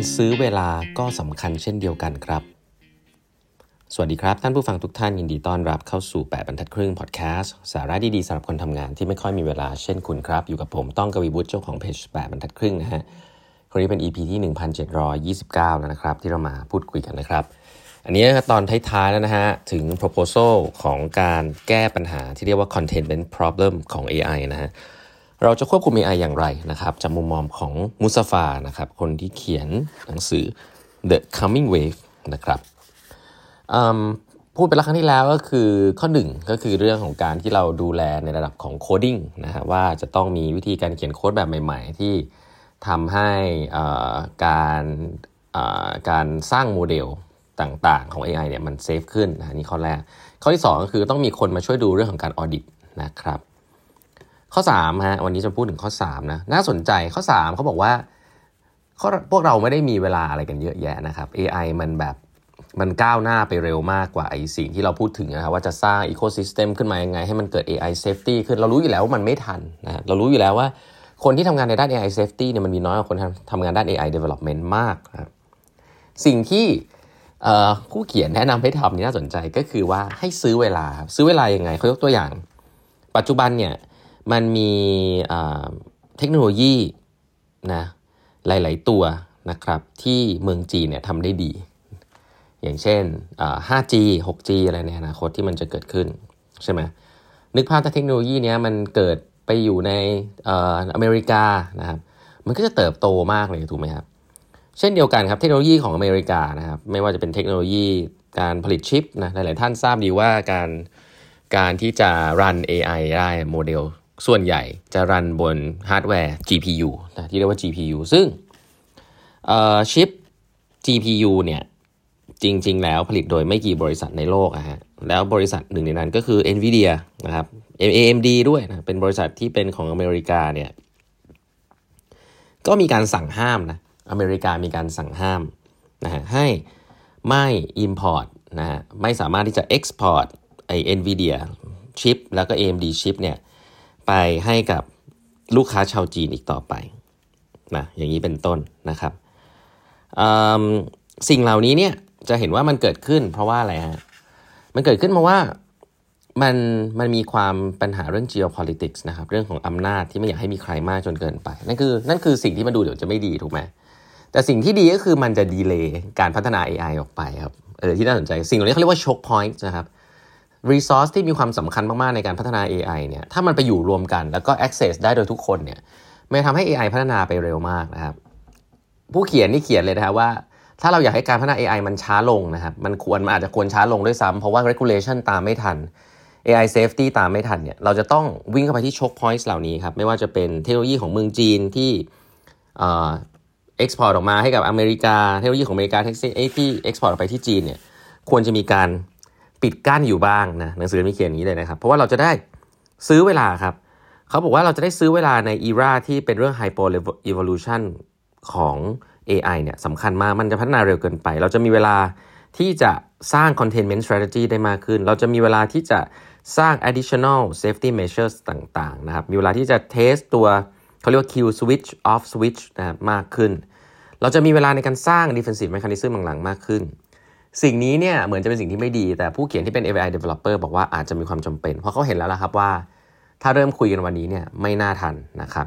การซื้อเวลาก็สำคัญเช่นเดียวกันครับ สวัสดีครับ ท่านผู้ฟังทุกท่านยินดีต้อนรับเข้าสู่ 8 บรรทัดครึ่งพอดแคสต์สาระดีๆสำหรับคนทำงานที่ไม่ค่อยมีเวลาเช่นคุณครับ อยู่กับผมต้องกวีบุตรเจ้าของเพจ 8 บรรทัดครึ่งนะฮะคนนี้เป็น EP ที่ 1729 แล้วนะครับ ที่เรามาพูดคุยกันนะครับ อันนี้ตอนท้ายๆแล้วนะฮะ ถึง proposal ของการแก้ปัญหาที่เรียกว่า containment problem ของ AI นะฮะ เราจะควบคุม AI อย่างไรนะครับจากมุมมองของมุสตาฟานะครับคนที่เขียนหนังสือ The Coming Wave นะครับพูดไปแล้วครั้งที่แล้วก็คือข้อหนึ่งก็คือเรื่องของการที่เราดูแลในระดับของ coding นะฮะว่าจะต้องมีวิธีการเขียนโค้ดแบบใหม่ ๆ ที่ทำให้การการสร้างโมเดลต่างๆ ของ AI เนี่ยมัน safe ขึ้นนะนี่ข้อแรก ข้อที่ 2 ก็คือต้องมีคนมาช่วยดูเรื่องของการ auditนะครับ ข้อ3ฮะวันนี้จะพูดถึงข้อ3นะน่าสนใจข้อ 3เขาบอกว่าพวกเราไม่ได้มีเวลาอะไรกันเยอะแยะนะครับ AI มันแบบมันก้าวหน้าไปเร็วมากกว่าไอ้สิ่งที่เราพูดถึงนะครับว่าจะสร้างอีโคซิสเต็มขึ้นมายังไง ให้มันเกิด AI safety ขึ้นเรารู้อยู่แล้วว่ามันไม่ทันนะเรารู้อยู่แล้วว่าคนที่ทำงานในด้าน AI safety เนี่ยมันมีน้อยกว่าคนทำงานด้าน AI development มากนะสิ่งที่ผู้เขียนแนะนำให้ทำนี่น่าสนใจก็คือว่าให้ซื้อเวลาซื้อเวลายังไงเขายกตัวอย่าง ปัจจุบันเนี่ย มันมีเทคโนโลยีนะหลาย ๆ ตัวนะครับที่เมืองจีนเนี่ยทำได้ดี อย่างเช่น 5G 6G อะไรในอนาคตที่มันจะเกิดขึ้นใช่ไหมนึกภาพถ้าเทคโนโลยีนี้มันเกิดไปอยู่ในอเมริกานะครับมันก็จะเติบโตมากเลยถูกไหมครับเช่นเดียวกันครับเทคโนโลยีของอเมริกานะครับไม่ว่าจะเป็นเทคโนโลยีการผลิตชิปนะหลาย ๆ ท่านทราบดีว่าการการที่จะรัน AI ได้โมเดล ส่วนใหญ่จะ run บนฮาร์ดแวร์ GPU นะที่เรียกว่า GPU ซึ่งชิป GPU เนี่ยจริง ๆ แล้วผลิตโดยไม่กี่บริษัทในโลกอะฮะแล้วบริษัทหนึ่งในนั้นก็คือ NVIDIA นะครับ AMD ด้วยนะเป็นบริษัทที่เป็นของอเมริกาเนี่ยก็มีการสั่งห้ามนะอเมริกามีการสั่งห้ามนะฮะให้ไม่ import นะฮะไม่สามารถที่จะ export ไอ้ NVIDIA ชิปแล้วก็ AMD ชิปเนี่ย ไปให้กับลูกค้าชาวจีนอีกต่อไปนะอย่างนี้เป็นต้นนะครับสิ่งเหล่านี้เนี่ยจะเห็นว่ามันเกิดขึ้น เพราะว่าอะไรฮะมันเกิดขึ้นเพราะว่ามันมันมีความปัญหาเรื่อง geopolitics นะครับเรื่องของอำนาจที่ไม่อยากให้มีใครมากจนเกินไป นั่นคือนั่นคือสิ่งที่มันดูเดี๋ยวจะไม่ดีถูกไหมแต่สิ่งที่ดีก็คือมันจะดีเลย์การพัฒนา AI ออกไปครับเออที่น่าสนใจสิ่งเหล่านี้เขาเรียกว่า choke point นะครับ resource ที่มีความสำคัญมาก ๆ ในการพัฒนา AI เนี่ยถ้ามันไปอยู่รวมกันแล้วก็ access ได้โดยทุกคนเนี่ยมันทำให้ AI พัฒนาไปเร็วมากนะครับผู้เขียนนี่เขียนเลยนะครับว่า ถ้าเราอยากให้การพัฒนา AI มันช้าลงนะครับมันควรมันอาจจะควรช้าลงด้วยซ้ำเพราะว่า regulation ตามไม่ทัน AI safety ตามไม่ทันเนี่ยเราจะต้องวิ่งเข้าไปที่ choke points เหล่านี้ครับไม่ว่าจะเป็นเทคโนโลยีของเมืองจีนที่export ออกมาให้กับอเมริกาเทคโนโลยีของอเมริกาที่ export ออกไปที่จีนเนี่ยควรจะมีการ ปิดกั้นอยู่บ้างนะหนังสือมีเขียนอย่างนี้เลยนะครับ เพราะว่าเราจะได้ซื้อเวลาครับเขาบอกว่าเราจะได้ซื้อเวลาใน era ที่เป็นเรื่อง hyper evolution ของ AI เนี่ยสำคัญมากมันจะพัฒนาเร็วเกินไป เราจะมีเวลาที่จะสร้าง containment strategy ได้มากขึ้น เราจะมีเวลาที่จะสร้าง additional safety measures ต่างๆนะครับ มีเวลาที่จะ test ตัวเขาเรียกว่า Q switch off switch นะครับมากขึ้น เราจะมีเวลาในการสร้าง defensive mechanism หลังๆมากขึ้น สิ่งนี้เนี่ยเหมือนจะเป็นสิ่งที่ไม่ดี แต่ผู้เขียนที่เป็น AI developer บอกว่าอาจจะมีความจำเป็น เพราะเขาเห็นแล้วละครับว่า ถ้าเริ่มคุยกันวันนี้เนี่ยไม่น่าทันนะครับ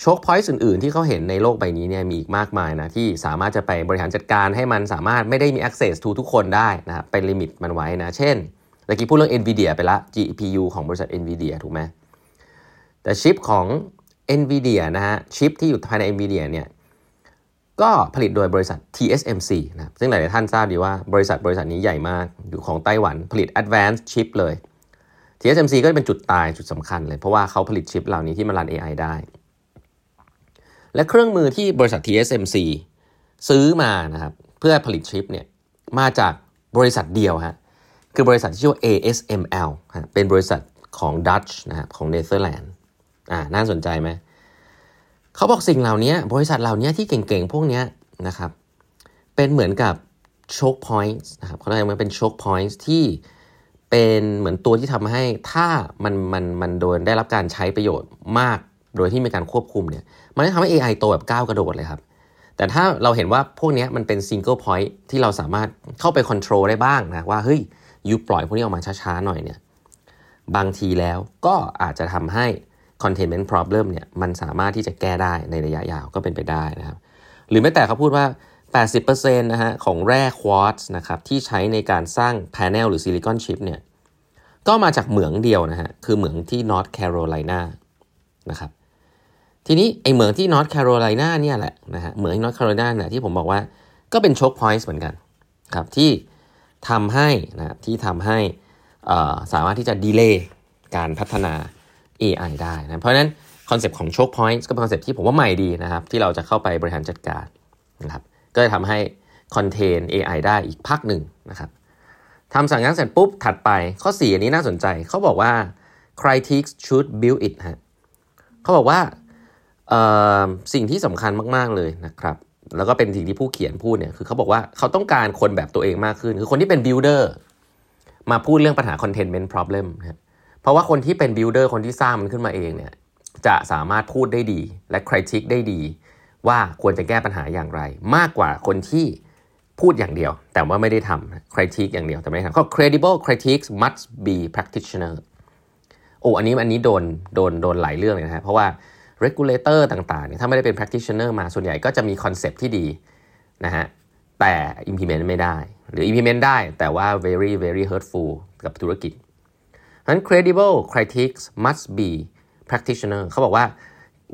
โชคพอยต์อื่นๆ ที่เขาเห็นในโลกใบนี้เนี่ยมีอีกมากมายนะที่สามารถจะไปบริหารจัดการให้มันสามารถไม่ได้มี access to ทุกคนได้นะครับไปลิมิตมันไว้นะเช่นเมื่อกี้พูดเรื่อง NVIDIA ไปละ GPU ของบริษัท NVIDIA ถูกไหมแต่ชิปของ NVIDIA นะฮะชิปที่อยู่ภายใน NVIDIA เนี่ย ก็ผลิตโดยบริษัท TSMC นะครับซึ่งหลายๆท่านทราบดีว่าบริษัทบริษัทนี้ใหญ่มากอยู่ของไต้หวันผลิต Advanced Chip เลย TSMC ก็เป็นจุดตายจุดสำคัญเลย เพราะว่าเขาผลิตชิปเหล่านี้ที่มารัน AI ได้ และเครื่องมือที่บริษัท TSMC ซื้อมานะครับเพื่อผลิตชิปเนี่ยมาจากบริษัทเดียวฮะคือบริษัทที่ชื่อว่า ASML เป็นบริษัทของ Dutch นะครับของเนเธอร์แลนด์อ่าน่าสนใจไหม เขาบอกสิ่งเหล่านี้บริษัทเหล่านี้ที่เก่งๆ พวกนี้นะครับ เป็นเหมือนกับ choke point นะครับเขาเรียกว่าเป็น choke point ที่เป็นเหมือนตัวที่ทำให้ถ้ามันมันมันโดนได้รับการใช้ประโยชน์มากโดยที่มีการควบคุมเนี่ย มันจะทำให้ AI โตแบบก้าวกระโดดเลยครับ แต่ถ้าเราเห็นว่าพวกนี้มันเป็น single point ที่เราสามารถเข้าไป control ได้บ้างนะว่าเฮ้ย you ปล่อยพวกนี้ออกมาช้าๆหน่อยเนี่ยบางทีแล้วก็อาจจะทำให้ containment problem เนี่ยมันสามารถที่จะแก้ได้ในระยะยาวก็เป็นไปได้นะครับ หรือแม้แต่เขาพูดว่า 80%นะฮะของแร่ควอตซ์นะครับที่ใช้ในการสร้างแผงหรือซิลิคอนชิปเนี่ยก็มาจากเหมืองเดียวนะฮะคือเหมืองที่นอร์ทแคโรไลนานะครับทีนี้ไอเหมืองที่นอร์ทแคโรไลนาเนี่ยแหละนะฮะเหมืองที่นอร์ทแคโรไลนาเนี่ยที่ผมบอกว่าก็เป็น choke point เหมือนกันครับที่ทำให้นะที่ทำให้สามารถที่จะ delay การพัฒนา AI ได้นะเพราะนั้นคอนเซปต์ของ choke point ก็เป็นคอนเซปต์ที่ผมว่าใหม่ดีนะครับ ที่เราจะเข้าไปบริหารจัดการนะครับก็จะทำให้คอนเทน AI ได้อีกภาคหนึ่งนะครับทำสั่งงานเสร็จปุ๊บ ถัดไปข้อ 4 อันนี้น่าสนใจ เขาบอกว่า critics should build it ฮะเขาบอกว่าสิ่งที่สำคัญมาก ๆ เลยนะครับ แล้วก็เป็นสิ่งที่ผู้เขียนพูดเนี่ยคือเขาบอกว่าเขาต้องการคนแบบตัวเองมากขึ้น คือคนที่เป็น builder มาพูดเรื่องปัญหา containment problem นะ เพราะว่าคนที่เป็น builder คนที่สร้างมันขึ้นมาเองเนี่ยจะสามารถพูดได้ดี และ critic ได้ดี ว่าควรจะแก้ปัญหาอย่างไร มากกว่าคนที่พูดอย่างเดียว แต่ว่าไม่ได้ทำ critique อย่างเดียวแต่ไม่ได้ทำก็ credible critics must be practitioner โอ้อันนี้อันนี้โดนโดนโดนหลายเรื่องเลยนะฮะเพราะว่า regulator ต่างๆเนี่ยถ้าไม่ได้เป็น practitioner มาส่วนใหญ่ก็จะมีคอนเซปที่ดีนะฮะแต่ implement ไม่ได้ หรือ implement ได้แต่ว่า very very hurtful กับธุรกิจ นั้น credible critics must be practitioner เขาบอกว่า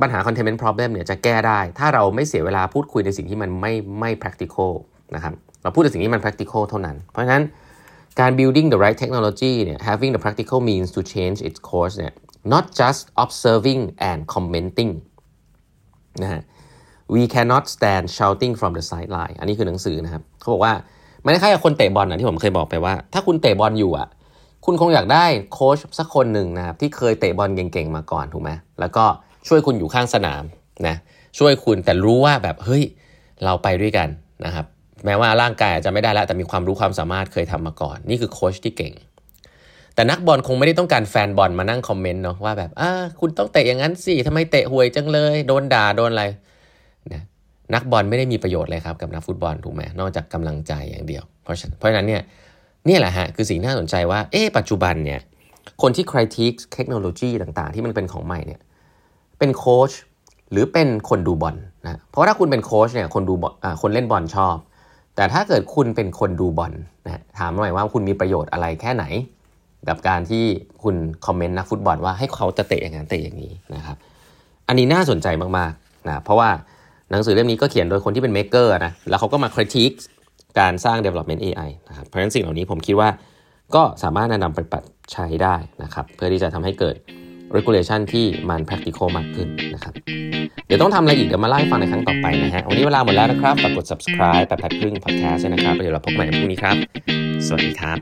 ปัญหา containment problem เนี่ยจะแก้ได้ ถ้าเราไม่เสียเวลาพูดคุยในสิ่งที่มันไม่ไม่ practical นะครับเราพูดถึงสิ่งที่มัน practical เท่านั้น เพราะฉะนั้นการ building the right technology เนี่ย having the practical means to change its course เนี่ย not just observing and commenting นะฮะ we cannot stand shouting from the sideline อันนี้คือหนังสือนะครับ เขาบอกว่าไม่ได้ค่กับคนเตะบอลนะที่ผมเคยบอกไปว่า ถ้าคุณเตะบอลอยู่อะ คุณคงอยากได้โค้ชสักคนหนึ่งนะครับที่เคยเตะบอลเก่งๆมาก่อนถูกไหมแล้วก็ช่วยคุณอยู่ข้างสนามนะช่วยคุณแต่รู้ว่าแบบเฮ้ยเราไปด้วยกันนะครับแม้ว่าร่างกายอาจจะไม่ได้แล้วแต่มีความรู้ความสามารถเคยทำมาก่อน นี่คือโค้ชที่เก่ง แต่นักบอลคงไม่ได้ต้องการแฟนบอลมานั่งคอมเมนต์เนาะว่าแบบอ่าคุณต้องเตะอย่างนั้นสิทำไมเตะห่วยจังเลย โดนด่าโดนอะไรนะนักบอลไม่ได้มีประโยชน์เลยครับกับนักฟุตบอลถูกไหมนอกจากกำลังใจอย่างเดียว เพราะเพราะฉะนั้นเนี่ย นี่แหละฮะคือสิ่งน่าสนใจว่าเอ๊ปัจจุบันเนี่ยคนที่ critique เทคโนโลยีต่างๆ ที่มันเป็นของใหม่เนี่ยเป็นโค้ชหรือเป็นคนดูบอลนะเพราะถ้าคุณเป็นโค้ชเนี่ยคนดูคนเล่นบอลชอบ แต่ถ้าเกิดคุณเป็นคนดูบอลนะถามหน่อยว่าคุณมีประโยชน์อะไรแค่ไหน กับการที่คุณ comment นักฟุตบอลว่าให้เขาจะเตะอย่างนั้นเตะอย่างนี้นะครับอันนี้น่าสนใจมากๆนะเพราะว่าหนังสือเล่มนี้ก็เขียนโดยคนที่เป็น maker นะแล้วเขาก็มา critique การสร้าง development AI นะครับเพราะฉะนั้นสิ่งเหล่านี้ผมคิดว่าก็สามารถนำไปปรับใช้ได้นะครับ เพื่อที่จะทำให้เกิด regulation ที่มัน practical มากขึ้นนะครับ เดี๋ยวต้องทำอะไรอีก เดี๋ยวมาเล่าให้ฟังในครั้งต่อไปนะฮะ วันนี้เวลาหมดแล้วนะครับ ฝากกด subscribe แปดแพดครึ่ง podcast นะครับ เดี๋ยวเราพบกันใหม่พรุ่งนี้ครับ สวัสดีครับ